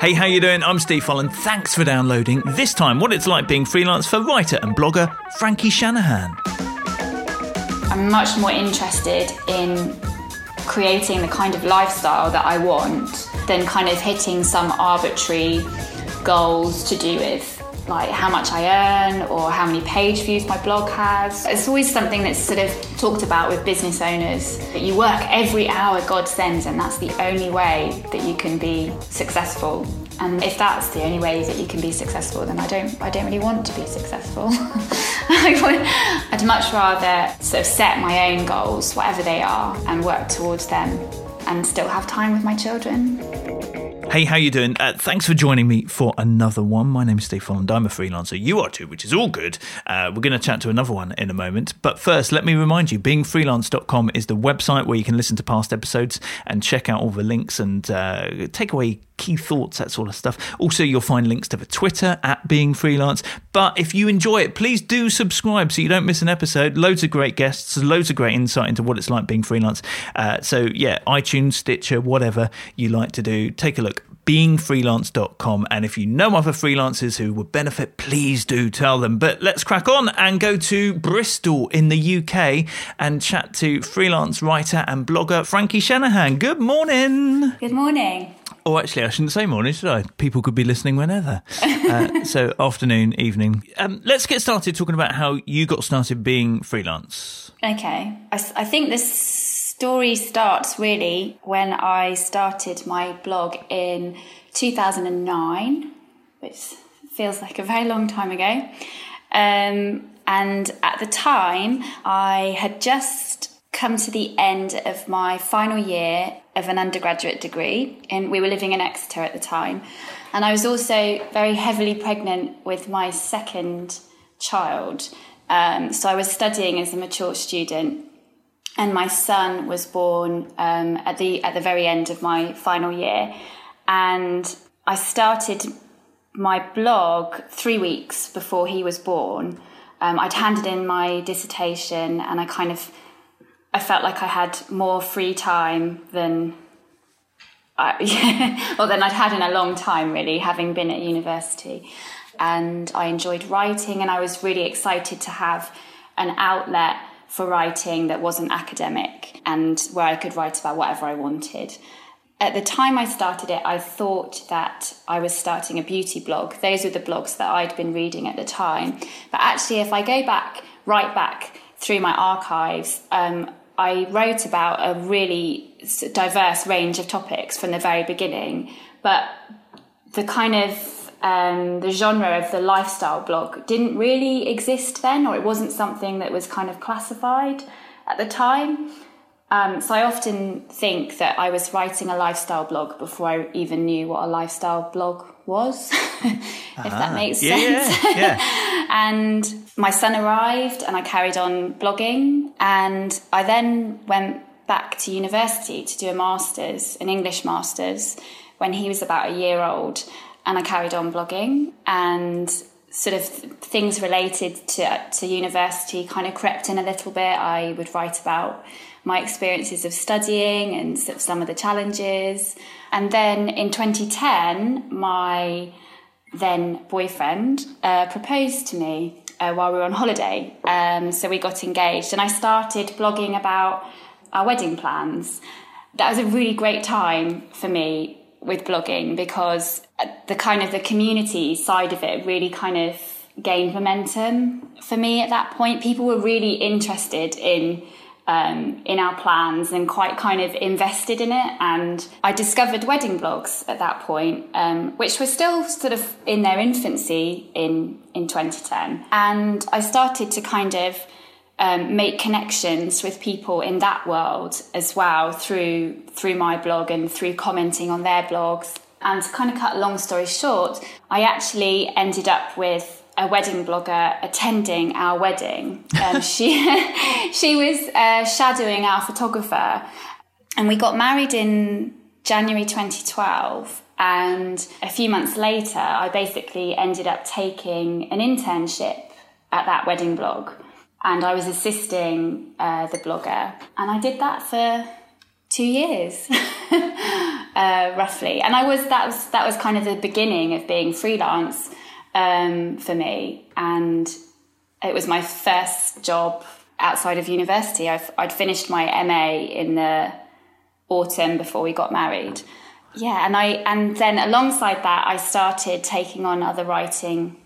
Hey, how you doing? I'm Steve Folland. Thanks for downloading. This time, what it's like being freelance for writer and blogger Frankie Shanahan. I'm much more interested in creating the kind of lifestyle that I want than kind of hitting some arbitrary goals to do with like how much I earn or how many page views my blog has. It's always something that's sort of talked about with business owners that you work every hour God sends, and that's the only way that you can be successful. And if that's the only way that you can be successful, then I don't, I don't really want to be successful. I'd much rather sort of set my own goals, whatever they are, and work towards them, and still have time with my children. Hey, how you doing? Uh, thanks for joining me for another one. My name is Steve Folland. I'm a freelancer. You are too, which is all good. Uh, we're going to chat to another one in a moment. But first, let me remind you, beingfreelance.com is the website where you can listen to past episodes and check out all the links and uh, take away key thoughts, that sort of stuff. Also, you'll find links to the Twitter at Being Freelance. But if you enjoy it, please do subscribe so you don't miss an episode. Loads of great guests, loads of great insight into what it's like being freelance. Uh, so, yeah, iTunes, Stitcher, whatever you like to do, take a look beingfreelance.com. And if you know other freelancers who would benefit, please do tell them. But let's crack on and go to Bristol in the UK and chat to freelance writer and blogger Frankie Shanahan. Good morning. Good morning. Oh, actually, I shouldn't say morning, should I? People could be listening whenever. uh, so, afternoon, evening. Um, let's get started talking about how you got started being freelance. Okay. I, I think this story starts really when I started my blog in 2009, which feels like a very long time ago. Um, and at the time, I had just come to the end of my final year of an undergraduate degree, and we were living in Exeter at the time. And I was also very heavily pregnant with my second child. Um, so I was studying as a mature student and my son was born um, at the at the very end of my final year, and I started my blog three weeks before he was born. Um, I'd handed in my dissertation, and I kind of I felt like I had more free time than I, well than I'd had in a long time, really, having been at university. And I enjoyed writing, and I was really excited to have an outlet for writing that wasn't academic and where I could write about whatever I wanted. At the time I started it, I thought that I was starting a beauty blog. Those were the blogs that I'd been reading at the time. But actually, if I go back, right back through my archives, um, I wrote about a really diverse range of topics from the very beginning. But the kind of um, the genre of the lifestyle blog didn't really exist then, or it wasn't something that was kind of classified at the time. Um, so I often think that I was writing a lifestyle blog before I even knew what a lifestyle blog was, if that ah, makes yeah, sense. Yeah, yeah. and my son arrived, and I carried on blogging, and I then went back to university to do a master's, an English master's, when he was about a year old and I carried on blogging and sort of things related to to university kind of crept in a little bit. I would write about my experiences of studying and some of the challenges. And then in 2010, my then boyfriend uh, proposed to me uh, while we were on holiday. Um, so we got engaged, and I started blogging about our wedding plans. That was a really great time for me with blogging because the kind of the community side of it really kind of gained momentum for me at that point. People were really interested in um, in our plans and quite kind of invested in it. And I discovered wedding blogs at that point, um, which were still sort of in their infancy in in 2010. And I started to kind of um, make connections with people in that world as well through through my blog and through commenting on their blogs. And to kind of cut a long story short, I actually ended up with a wedding blogger attending our wedding. Um, she she was uh, shadowing our photographer, and we got married in January 2012. And a few months later, I basically ended up taking an internship at that wedding blog and I was assisting uh, the blogger, and I did that for two years, uh, roughly. And I was that was that was kind of the beginning of being freelance um, for me, and it was my first job outside of university. I've, I'd finished my MA in the autumn before we got married. Yeah, and I and then alongside that, I started taking on other writing,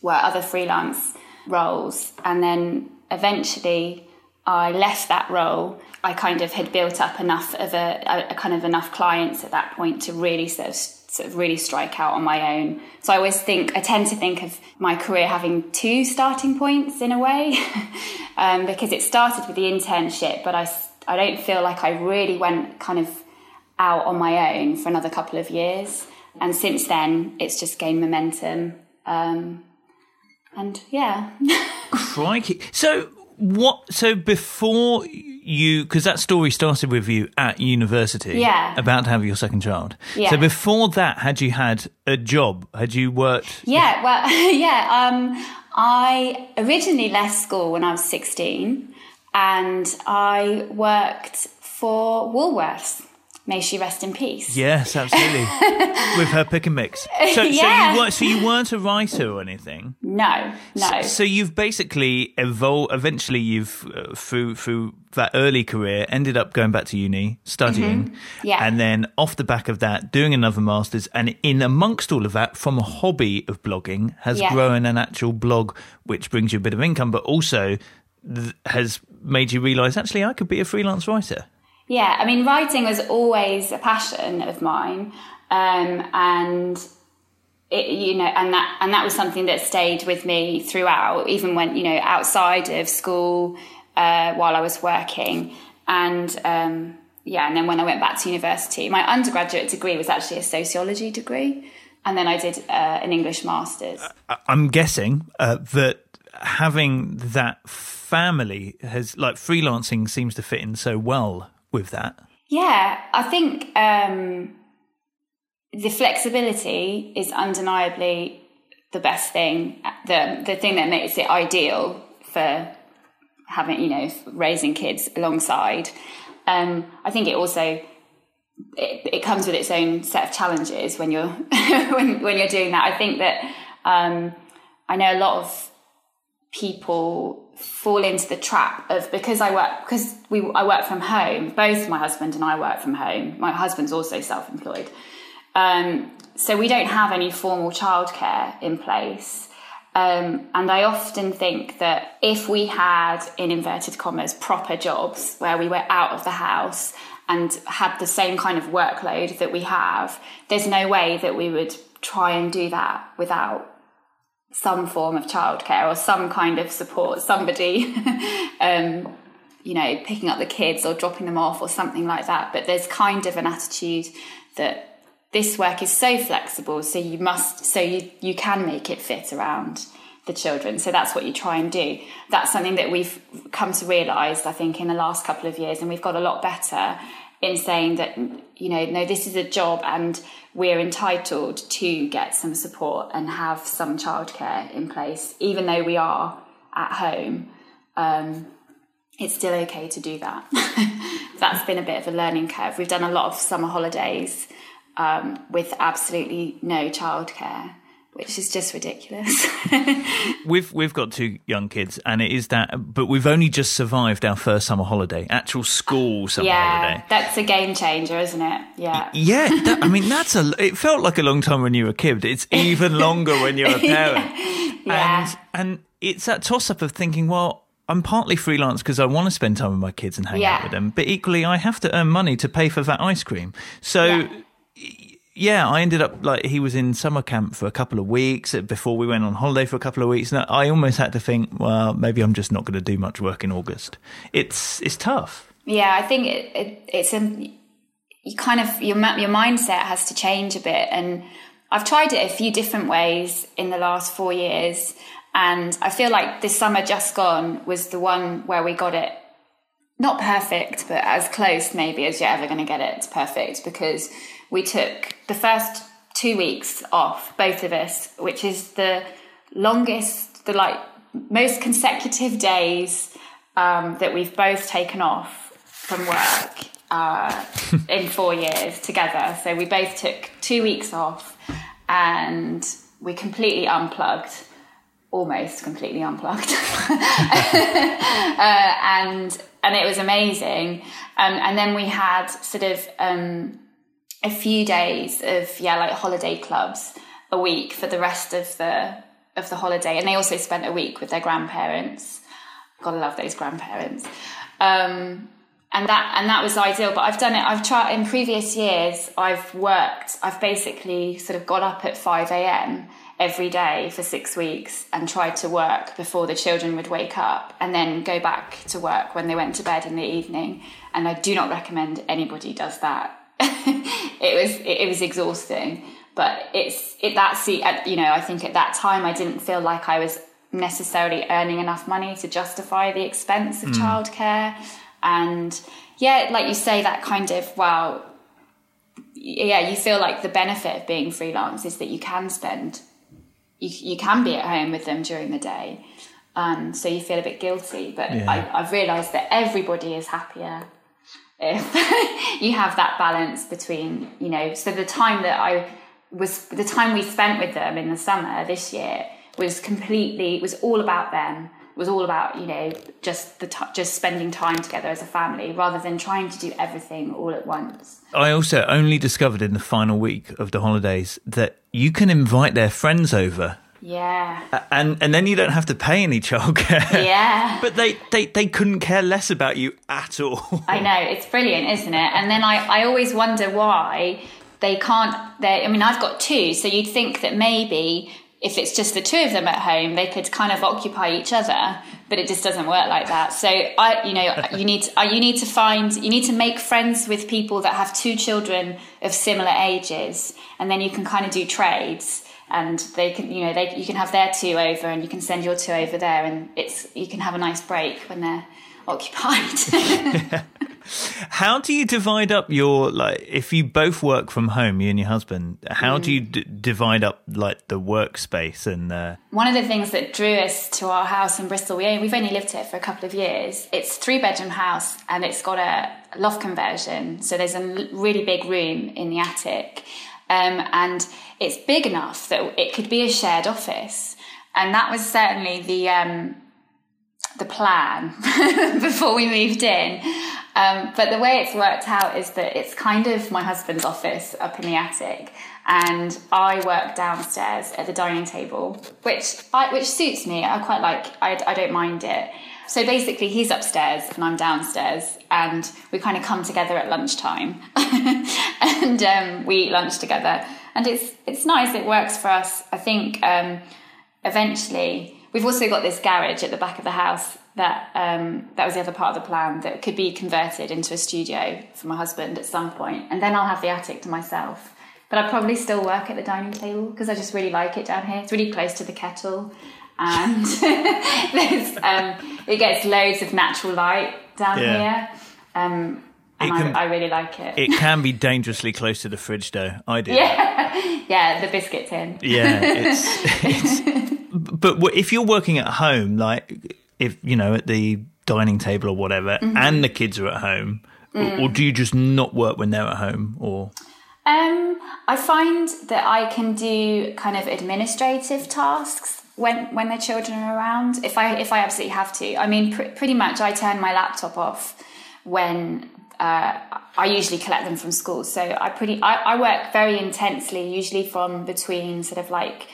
well, other freelance roles, and then eventually I left that role. I kind of had built up enough of a, a, a kind of enough clients at that point to really sort of sort of really strike out on my own. So I always think I tend to think of my career having two starting points in a way, um, because it started with the internship, but I I don't feel like I really went kind of out on my own for another couple of years. And since then, it's just gained momentum. Um, and yeah. Crikey. So, what, so before you, because that story started with you at university. Yeah. About to have your second child. Yeah. So, before that, had you had a job? Had you worked? Yeah, well, yeah. Um, I originally left school when I was 16 and I worked for Woolworths. May she rest in peace. Yes, absolutely. with her pick and mix. So, Yeah. so, you weren't, so you weren't a writer or anything? No, no. So you've basically evolved. Eventually, you've uh, through through that early career ended up going back to uni, studying, Mm-hmm. Yeah. and then off the back of that, doing another masters, and in amongst all of that, from a hobby of blogging, has Yeah. grown an actual blog which brings you a bit of income, but also th- has made you realise actually I could be a freelance writer. Yeah, I mean, writing was always a passion of mine, um, and it, you know, and that and that was something that stayed with me throughout, even when you know outside of school uh, while I was working, and um, yeah, and then when I went back to university, my undergraduate degree was actually a sociology degree, and then I did uh, an English masters. I- I'm guessing uh, that having that family has like freelancing seems to fit in so well with that. Yeah, I think um, the flexibility is undeniably the best thing, the the thing that makes it ideal for having you know raising kids alongside. Um, I think it also it, it comes with its own set of challenges when you're when when you're doing that. I think that um, I know a lot of people fall into the trap of because I work because we I work from home. Both my husband and I work from home. My husband's also self-employed, um, so we don't have any formal childcare in place. Um, and I often think that if we had, in inverted commas, proper jobs where we were out of the house and had the same kind of workload that we have, there's no way that we would try and do that without some form of childcare or some kind of support, somebody, um, you know, picking up the kids or dropping them off or something like that. But there's kind of an attitude that this work is so flexible, so you must, so you, you can make it fit around the children. So that's what you try and do. That's something that we've come to realise, I think, in the last couple of years, and we've got a lot better in saying that you know no this is a job and we're entitled to get some support and have some childcare in place even though we are at home um, it's still okay to do that. That's been a bit of a learning curve. We've done a lot of summer holidays um, with absolutely no childcare which is just ridiculous We've we've got two young kids, and it is that. But we've only just survived our first summer holiday, actual school summer yeah holiday. that's a game changer isn't it yeah Yeah, that, I mean that's a. It felt like a long time when you were a kid. It's even longer when you're a parent. Yeah. And and it's that toss up of thinking, well, I'm partly freelance because I want to spend time with my kids and hang out with them, but equally I have to earn money to pay for that ice cream. So. Yeah. Yeah, I ended up like he was in summer camp for a couple of weeks uh, before we went on holiday for a couple of weeks. And I almost had to think, well, maybe I'm just not going to do much work in August. It's it's tough. Yeah, I think it, it, it's a you kind of your your mindset has to change a bit, and I've tried it a few different ways in the last four years, and I feel like this summer just gone was the one where we got it not perfect, but as close maybe as you're ever going to get it perfect because we took the first two weeks off, both of us, which is the longest, the like most consecutive days um, that we've both taken off from work uh, in four years together. So we both took two weeks off and we completely unplugged, almost completely unplugged, uh, and and it was amazing. Um, and then we had sort of um, a few days of yeah, like holiday clubs a week for the rest of the of the holiday, and they also spent a week with their grandparents. Gotta love those grandparents. Um, and that and that was ideal. But I've done it. I've tried in previous years. I've worked. I've basically sort of got up at five a.m. every day for six weeks and tried to work before the children would wake up, and then go back to work when they went to bed in the evening. And I do not recommend anybody does that. it was it, was exhausting, but it's it that's the you know I think at that time I didn't feel like I was necessarily earning enough money to justify the expense of mm. childcare and yeah like you say that kind of well yeah you feel like the benefit of being freelance is that you can spend you, you can be at home with them during the day um, so you feel a bit guilty but yeah. I, i've realized that everybody is happier if you have that balance between you know so the time that i was the time we spent with them in the summer this year was completely was all about them was all about you know just the t- just spending time together as a family rather than trying to do everything all at once. I also only discovered in the final week of the holidays that you can invite their friends over. Yeah. And and then you don't have to pay any childcare. Yeah. but they, they, they couldn't care less about you at all. I know, it's brilliant, isn't it? And then I, I always wonder why they can't they I mean I've got two, so you'd think that maybe if it's just the two of them at home, they could kind of occupy each other, but it just doesn't work like that. So I, you know, you need to, uh, you need to find, you need to make friends with people that have two children of similar ages, and then you can kind of do trades, and they can, you know, they you can have their two over, and you can send your two over there, and it's you can have a nice break when they're occupied. How do you divide up your like if you both work from home, you and your husband? How mm. do you d- divide up like the workspace and? Uh... One of the things that drew us to our house in Bristol, we only we've only lived here for a couple of years. It's three bedroom house and it's got a loft conversion, so there's a really big room in the attic, um, and it's big enough that it could be a shared office, and that was certainly the. Um, the plan before we moved in. Um, but the way it's worked out is that it's kind of my husband's office up in the attic, and I work downstairs at the dining table, which I, which suits me. I quite like. I, I don't mind it. So basically, he's upstairs and I'm downstairs, and we kind of come together at lunchtime, and um, we eat lunch together, and it's it's nice. It works for us. I think um, eventually we've also got this garage at the back of the house that um, that was the other part of the plan that could be converted into a studio for my husband at some point, and then I'll have the attic to myself. But I probably still work at the dining table because I just really like it down here. It's really close to the kettle, and there's um, it gets loads of natural light down yeah. here. Um, and can, I, I, really like it. It can be dangerously close to the fridge, though. I do. Yeah, yeah, the biscuit tin. Yeah, it's, it's but if you're working at home, like if you know at the dining table or whatever, mm-hmm. and the kids are at home, mm. or, or, do you just not work when they're at home, or? Um, I find that I can do kind of administrative tasks when when the children are around. If I if I absolutely have to, I mean, pr- pretty much I turn my laptop off when uh, I usually collect them from school. So I pretty I, I work very intensely, usually from between sort of like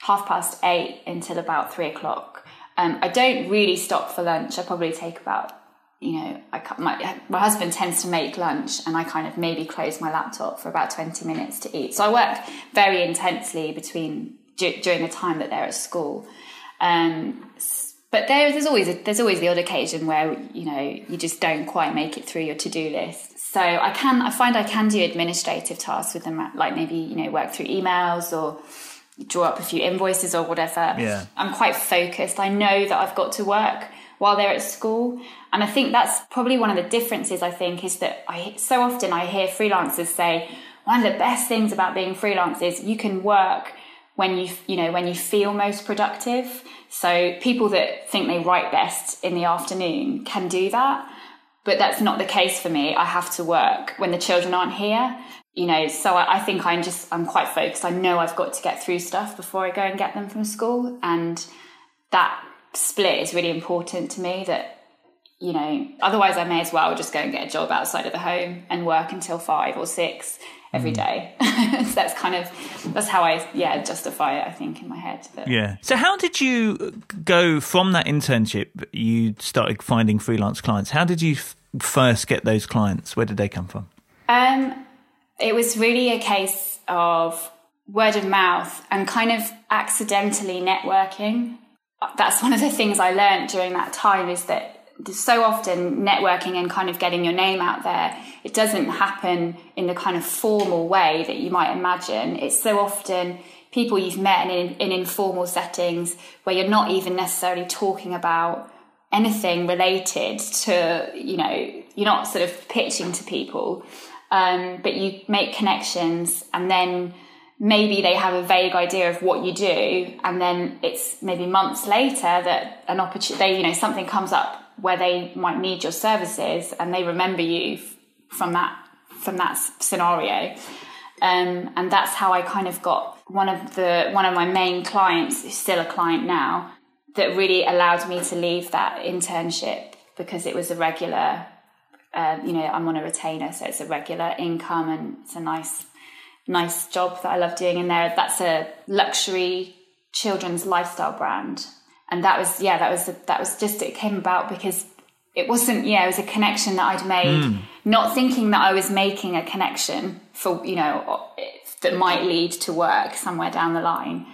half past eight until about three o'clock. Um, I don't really stop for lunch. I probably take about, you know, I my my husband tends to make lunch, and I kind of maybe close my laptop for about twenty minutes to eat. So I work very intensely between during the time that they're at school. Um, but there, there's always a, there's always the odd occasion where you know you just don't quite make it through your to do list. So I can I find I can do administrative tasks with them, like maybe you know work through emails or draw up a few invoices or whatever. Yeah. I'm quite focused. I know that I've got to work while they're at school. And I think that's probably one of the differences, I think, is that I so often I hear freelancers say, one of the best things about being freelance is you can work when you you know when you feel most productive so people that think they write best in the afternoon can do that but that's not the case for me. I have to work when the children aren't here. You know, so I, I think I'm just I'm quite focused. I know I've got to get through stuff before I go and get them from school, and that split is really important to me. That you know, otherwise I may as well just go and get a job outside of the home and work until five or six every mm. day. so that's kind of that's how I yeah justify it. I think in my head. But. Yeah. So how did you go from that internship? You started finding freelance clients. How did you f- first get those clients? Where did they come from? Um, it was really a case of word of mouth and kind of accidentally networking. That's one of the things I learned during that time is that so often networking and kind of getting your name out there, it doesn't happen in the kind of formal way that you might imagine. It's so often people you've met in, in informal settings where you're not even necessarily talking about anything related to, you know, you're not sort of pitching to people, um, but you make connections and then maybe they have a vague idea of what you do and then it's maybe months later that an opportunity you know something comes up where they might need your services and they remember you from that from that scenario. Um, and that's how I kind of got one of the one of my main clients is still a client now that really allowed me to leave that internship because it was a regular uh, you know I'm on a retainer so it's a regular income and it's a nice nice job that I love doing in there. That's a luxury children's lifestyle brand and that was yeah that was that was just it came about because it wasn't yeah it was a connection that i'd made mm. not thinking that i was making a connection for you know that might lead to work somewhere down the line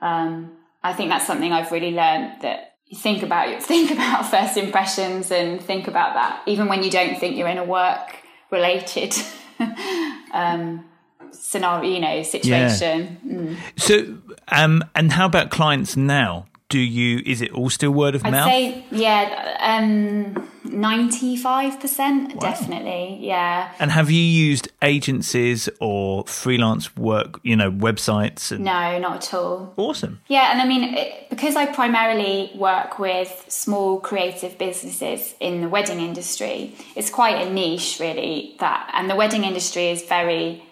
um, i think that's something i've really learned that you think about think about first impressions and think about that even when you don't think you're in a work related um, scenario you know situation yeah. mm. so um, and how about clients now do you is it all still word of I'd mouth? say yeah um 95% definitely yeah. And have you used agencies or freelance work you know websites and... no not at all. Awesome. Yeah and i mean it, because i primarily work with small creative businesses in the wedding industry it's quite a niche really that and the wedding industry is very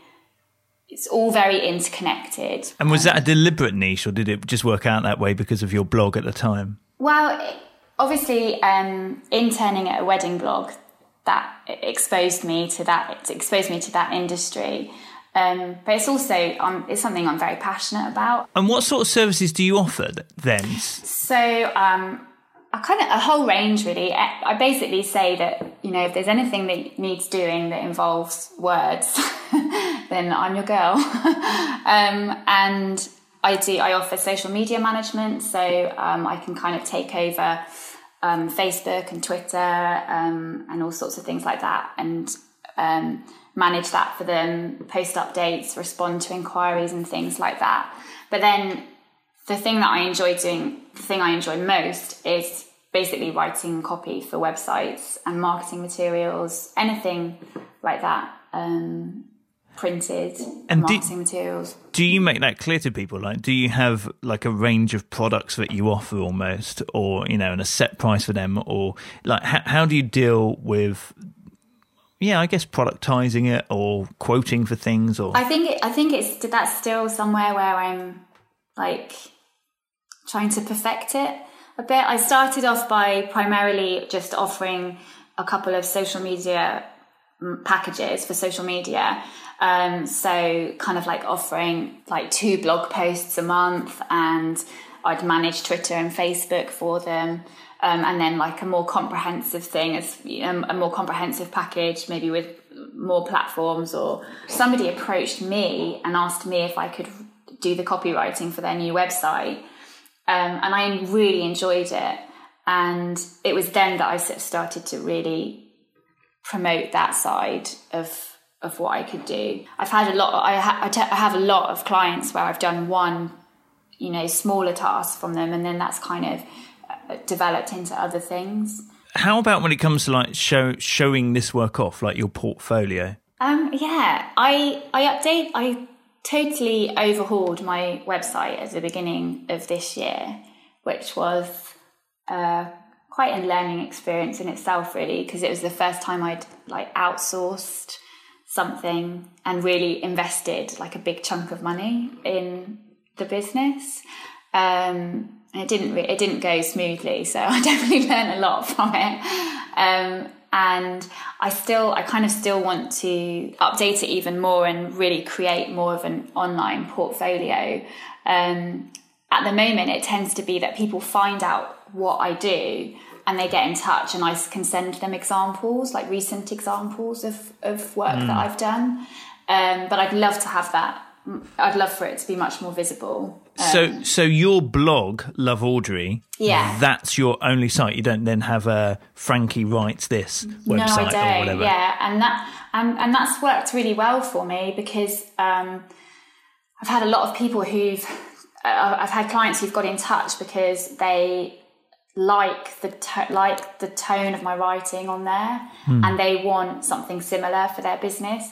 it's all very interconnected. And was that a deliberate niche, or did it just work out that way because of your blog at the time? Well, obviously, um, interning at a wedding blog that exposed me to that. It exposed me to that industry. Um, but it's also um, it's something I'm very passionate about. And what sort of services do you offer then? So um, kind of a whole range really. I basically say that you know if there's anything that needs doing that involves words, then I'm your girl. um, and I do. I offer social media management, so um, I can kind of take over um, Facebook and Twitter um, and all sorts of things like that, and um, manage that for them, post updates, respond to inquiries and things like that. But then the thing that I enjoy doing, the thing I enjoy most is basically writing copy for websites and marketing materials, anything like that. Um, printed and marketing do, materials. Do you make that clear to people? Like, do you have like a range of products that you offer almost, or you know, and a set price for them, or like how, how do you deal with? Yeah, I guess productizing it or quoting for things, or I think it, I think it's that's still somewhere where I'm like trying to perfect it a bit. I started off by primarily just offering a couple of social media mm, packages for social media. Um, so kind of like offering like two blog posts a month and I'd manage Twitter and Facebook for them. Um, and then like a more comprehensive thing as know, a more comprehensive package, maybe with more platforms or somebody approached me and asked me if I could do the copywriting for their new website. Um, and I really enjoyed it. And it was then that I sort of started to really promote that side of of what I could do. I've had a lot. I, ha, I, te- I have a lot of clients where I've done one, you know, smaller task from them, and then that's kind of uh, developed into other things. How about when it comes to like show showing this work off, like your portfolio? Um, yeah, I I update. I totally overhauled my website at the beginning of this year, which was uh, quite a learning experience in itself, really, because it was the first time I'd like outsourced something and really invested like a big chunk of money in the business. Um, it didn't re- it didn't go smoothly, so I definitely learned a lot from it. Um, and I still I kind of still want to update it even more and really create more of an online portfolio. Um, at the moment, it tends to be that people find out what I do and they get in touch and I can send them examples, like recent examples of, of work mm. that I've done. Um, but I'd love to have that. I'd love for it to be much more visible. Um, so, so your blog, Love Audrey, yeah, that's your only site. You don't then have a Frankie writes this website no, or whatever. Yeah, and that and and that's worked really well for me because um, I've had a lot of people who've uh, I've had clients who've got in touch because they like the to- like the tone of my writing on there, mm. and they want something similar for their business.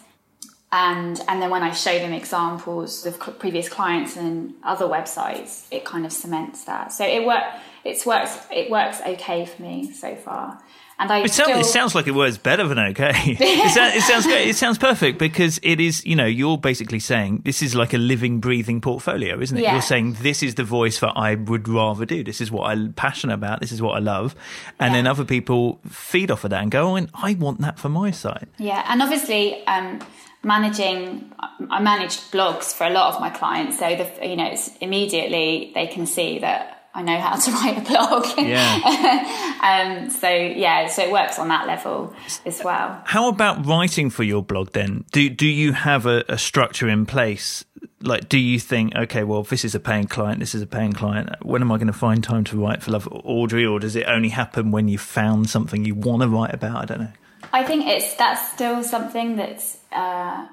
And and then when I show them examples of previous clients and other websites, it kind of cements that. So it work. It's works. It works okay for me so far. And I it, still... sounds, it sounds like it works better than okay. it, sounds, it sounds great. It sounds perfect because it is, you know, you're basically saying this is like a living, breathing portfolio, isn't it? Yeah. You're saying this is the voice that I would rather do. This is what I'm passionate about. This is what I love. And yeah. then other people feed off of that and go, oh, I want that for my site. Yeah. And obviously, um, managing i managed blogs for a lot of my clients so the you know it's immediately they can see that I know how to write a blog. Yeah. um, so yeah, so it works on that level as well. How about writing for your blog then? Do do you have a, a structure in place? Like, do you think, okay, well, this is a paying client, this is a paying client. When am I going to find time to write for Love Audrey, or does it only happen when you found something you want to write about? I don't know. I think it's that's still something that's. Uh,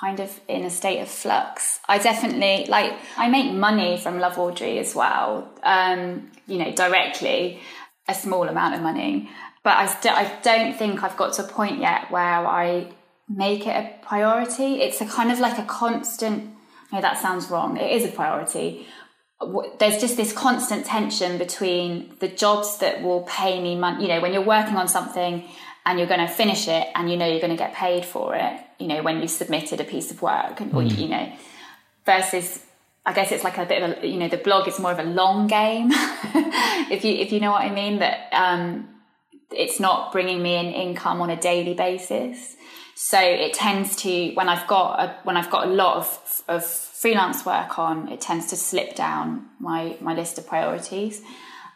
kind of in a state of flux. I definitely like I make money from Love Audrey as well. Um, you know, directly a small amount of money, but I still I don't think I've got to a point yet where I make it a priority. It's a kind of like a constant. No, that sounds wrong. It is a priority. There's just this constant tension between the jobs that will pay me money. You know, when you're working on something and you're going to finish it and you know you're going to get paid for it you know when you've submitted a piece of work or mm. you know versus I guess it's like a bit of a you know the blog is more of a long game if you if you know what I mean that um, it's not bringing me an income on a daily basis so it tends to when I've got a, when I've got a lot of of freelance work on it tends to slip down my my list of priorities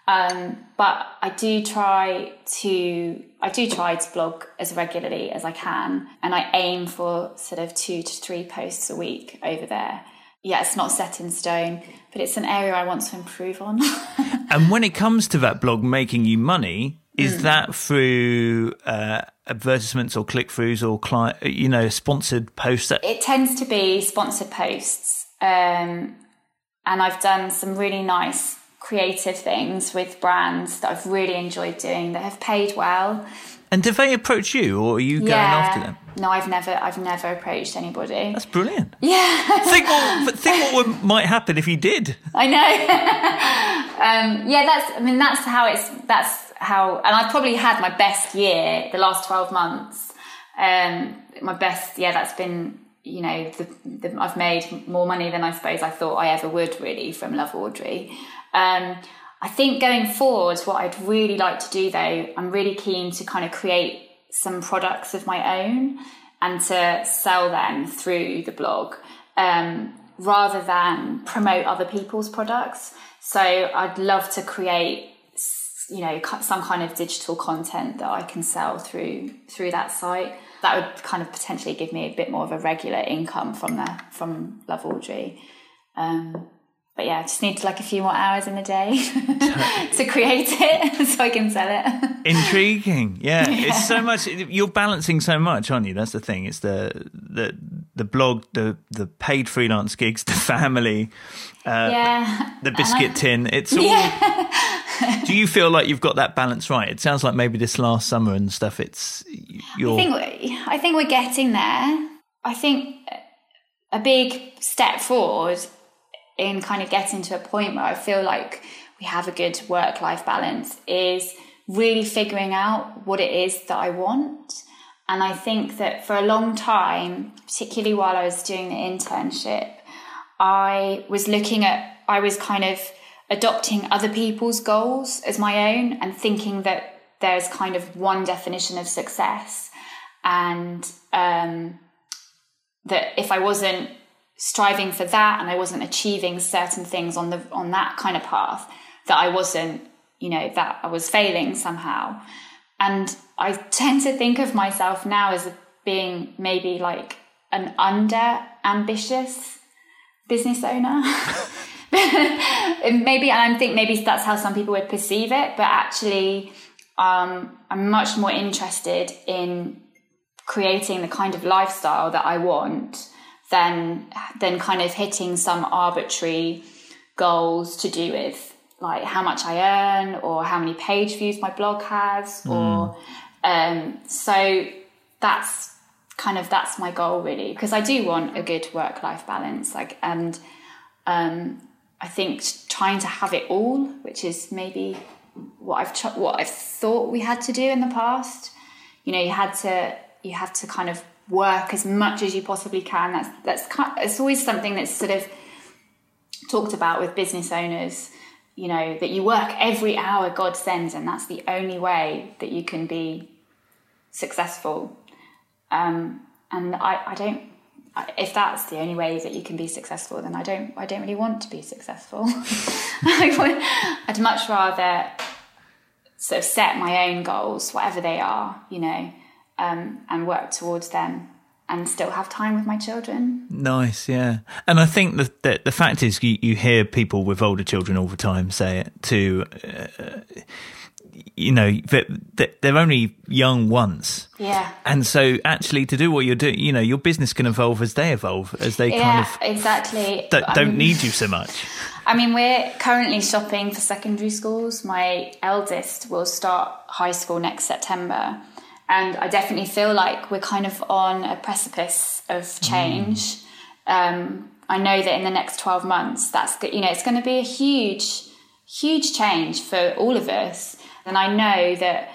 um, but I do try to I do try to blog as regularly as I can, and I aim for sort of two to three posts a week over there. Yeah, it's not set in stone, but it's an area I want to improve on. and when it comes to that blog making you money, is mm. that through uh, advertisements or click throughs or client, you know, sponsored posts? It tends to be sponsored posts, um, and I've done some really nice creative things with brands that I've really enjoyed doing that have paid well. And do they approach you, or are you going yeah. after them? No, I've never, I've never approached anybody. That's brilliant. Yeah. think what, think what might happen if you did. I know. um, yeah, that's. I mean, that's how it's. That's how. And I've probably had my best year the last twelve months. Um, my best. Yeah, that's been. You know, the, the, I've made more money than I suppose I thought I ever would really from Love Audrey. Um, I think going forward, what I'd really like to do though, I'm really keen to kind of create some products of my own and to sell them through the blog um, rather than promote other people's products. So I'd love to create you know some kind of digital content that I can sell through through that site that would kind of potentially give me a bit more of a regular income from that from Love Audrey. Um, but yeah, I just need like a few more hours in the day to create it so I can sell it. Intriguing. Yeah. yeah. It's so much you're balancing so much, aren't you? That's the thing. It's the the the blog, the the paid freelance gigs, the family, uh, yeah. the biscuit I, tin. It's all yeah. Do you feel like you've got that balance right? It sounds like maybe this last summer and stuff it's you're I think we, I think we're getting there. I think a big step forward in kind of getting to a point where I feel like we have a good work life balance is really figuring out what it is that I want. And I think that for a long time, particularly while I was doing the internship, I was looking at, I was kind of adopting other people's goals as my own and thinking that there's kind of one definition of success. And um, that if I wasn't striving for that and I wasn't achieving certain things on the on that kind of path, that I wasn't, you know, that I was failing somehow. And I tend to think of myself now as being maybe like an under ambitious business owner. maybe, and I think maybe that's how some people would perceive it, but actually, um, I'm much more interested in creating the kind of lifestyle that I want than than kind of hitting some arbitrary goals to do with like how much I earn or how many page views my blog has mm. or um, so that's kind of that's my goal really because I do want a good work life balance like and um, I think trying to have it all which is maybe what I've what I've thought we had to do in the past you know you had to you have to kind of work as much as you possibly can that's that's it's always something that's sort of talked about with business owners you know, that you work every hour God sends, and that's the only way that you can be successful. Um, and I, I don't, if that's the only way that you can be successful, then I don't, I don't really want to be successful. I'd much rather sort of set my own goals, whatever they are, you know, um, and work towards them and still have time with my children. Nice, yeah. And I think that the, the, fact is, you, you hear people with older children all the time say it to, uh, you know, that they're only young once. Yeah. And so actually to do what you're doing, you know, your business can evolve as they evolve, as they yeah, kind of exactly don't, don't need you so much. I mean, we're currently shopping for secondary schools. My eldest will start high school next September and I definitely feel like we're kind of on a precipice of change. Mm. Um, I know that in the next 12 months, that's you know it's going to be a huge, huge change for all of us, and I know that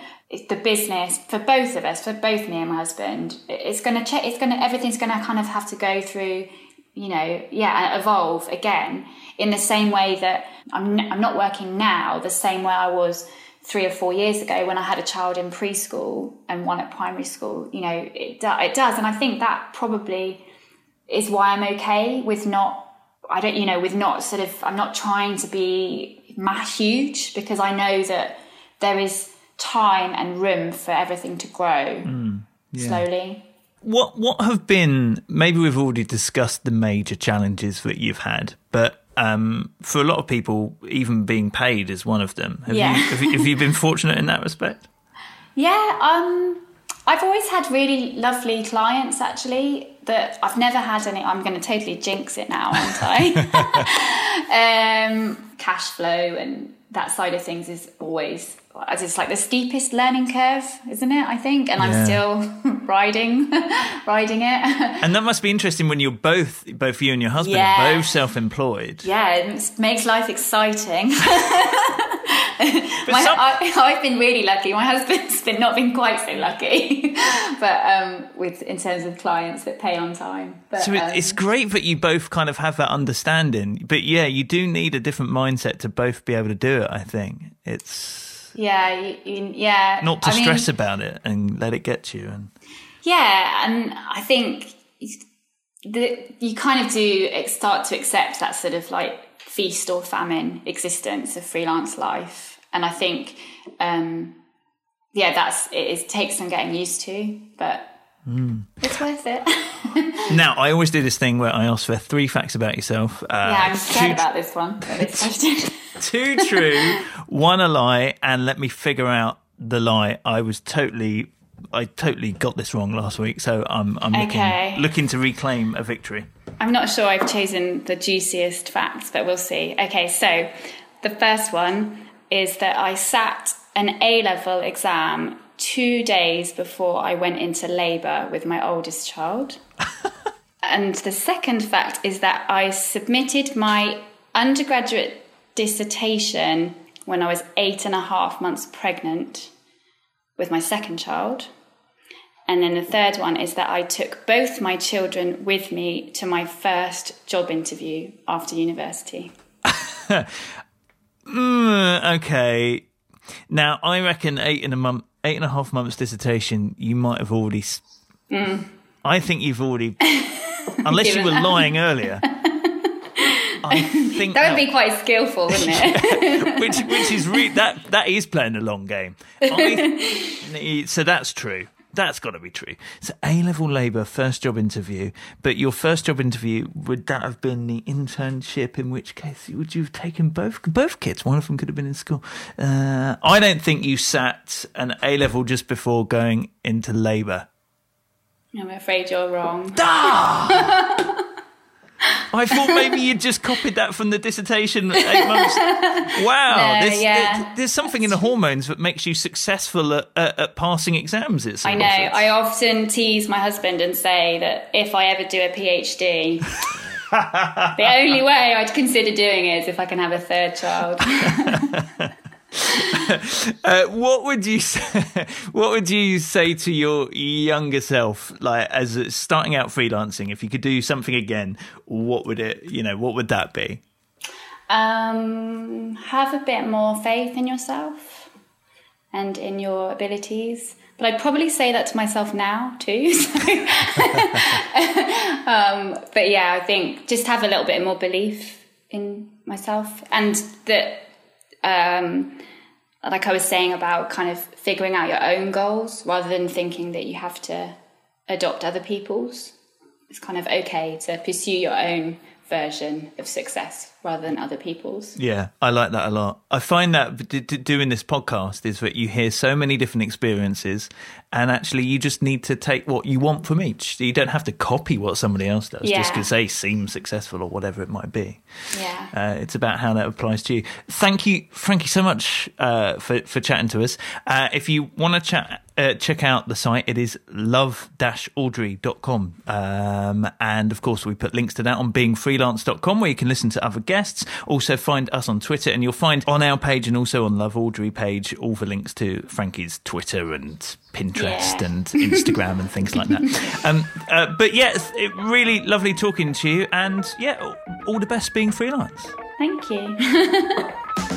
the business for both of us, for both me and my husband, it's going to check, It's going to everything's going to kind of have to go through, you know, yeah, evolve again in the same way that I'm. I'm not working now the same way I was three or four years ago when I had a child in preschool and one at primary school. You know, it, do, it does. And I think that probably is why I'm okay with not, I don't, you know, with not sort of, I'm not trying to be huge because I know that there is time and room for everything to grow mm, yeah. slowly. What what have been maybe we've already discussed the major challenges that you've had, but um, for a lot of people, even being paid is one of them. Have, yeah. you, have, you, have you been fortunate in that respect? Yeah, um, I've always had really lovely clients actually that I've never had any. I'm going to totally jinx it now, aren't I? um, cash flow and that side of things is always as it's like the steepest learning curve, isn't it? I think, and yeah. I'm still riding, riding it. and that must be interesting when you're both, both you and your husband, yeah. both self-employed. Yeah, it makes life exciting. My, some... I, have been really lucky. My husband's been not been quite so lucky, but um, with in terms of clients that pay on time. But, so um, it's great that you both kind of have that understanding. But yeah, you do need a different mindset to both be able to do it. I think it's yeah, you, you, yeah. Not to I stress mean, about it and let it get to you. And yeah, and I think the, you kind of do start to accept that sort of like feast or famine existence of freelance life. And I think, um, yeah, that's it, it takes some getting used to, but Mm. It's worth it. now, I always do this thing where I ask for three facts about yourself. Uh, yeah, I'm scared two, about this one. This two true, one a lie, and let me figure out the lie. I was totally, I totally got this wrong last week, so I'm, I'm okay. looking, looking to reclaim a victory. I'm not sure I've chosen the juiciest facts, but we'll see. Okay, so the first one is that I sat an A level exam two days before I went into labour with my oldest child. and the second fact is that I submitted my undergraduate dissertation when I was eight and a half months pregnant with my second child. And then the third one is that I took both my children with me to my first job interview after university. mm, okay. Now, I reckon eight and a month, eight and a half months dissertation, you might have already. Mm. I think you've already, unless you were lying earlier. I think that would be quite skillful, wouldn't it? which, which is re- that that is playing a long game. I, so that's true. That's got to be true. So A level labour, first job interview, but your first job interview would that have been the internship? In which case, would you have taken both both kids? One of them could have been in school. Uh, I don't think you sat an A level just before going into labour. I'm afraid you're wrong. Ah! I thought maybe you'd just copied that from the dissertation eight months. Wow, no, there's, yeah. there, there's, something in the hormones that makes you successful at, at, at passing exams. It's I know. I often tease my husband and say that if I ever do a PhD, the only way I'd consider doing it is if I can have a third child. uh, what would you say, what would you say to your younger self like as starting out freelancing if you could do something again what would it you know what would that be um, have a bit more faith in yourself and in your abilities but I'd probably say that to myself now too. So. um, but yeah, I think just have a little bit more belief in myself and that um, like I was saying about kind of figuring out your own goals rather than thinking that you have to adopt other people's. It's kind of okay to pursue your own version of success rather than other people's. Yeah, I like that a lot. I find that d- d- doing this podcast is that you hear so many different experiences, and actually, you just need to take what you want from each. You don't have to copy what somebody else does yeah. just because they seem successful or whatever it might be. Yeah, uh, it's about how that applies to you. Thank you, Frankie, so much uh, for for chatting to us. Uh, if you want to chat uh, check out the site. It is love-audrey.com. Um, and of course, we put links to that on beingfreelance.com where you can listen to other guests. Also, find us on Twitter, and you'll find on our page and also on Love Audrey page all the links to Frankie's Twitter and Pinterest yeah. and Instagram and things like that. Um, uh, but yes, yeah, it really lovely talking to you, and yeah, all the best being freelance. Thank you.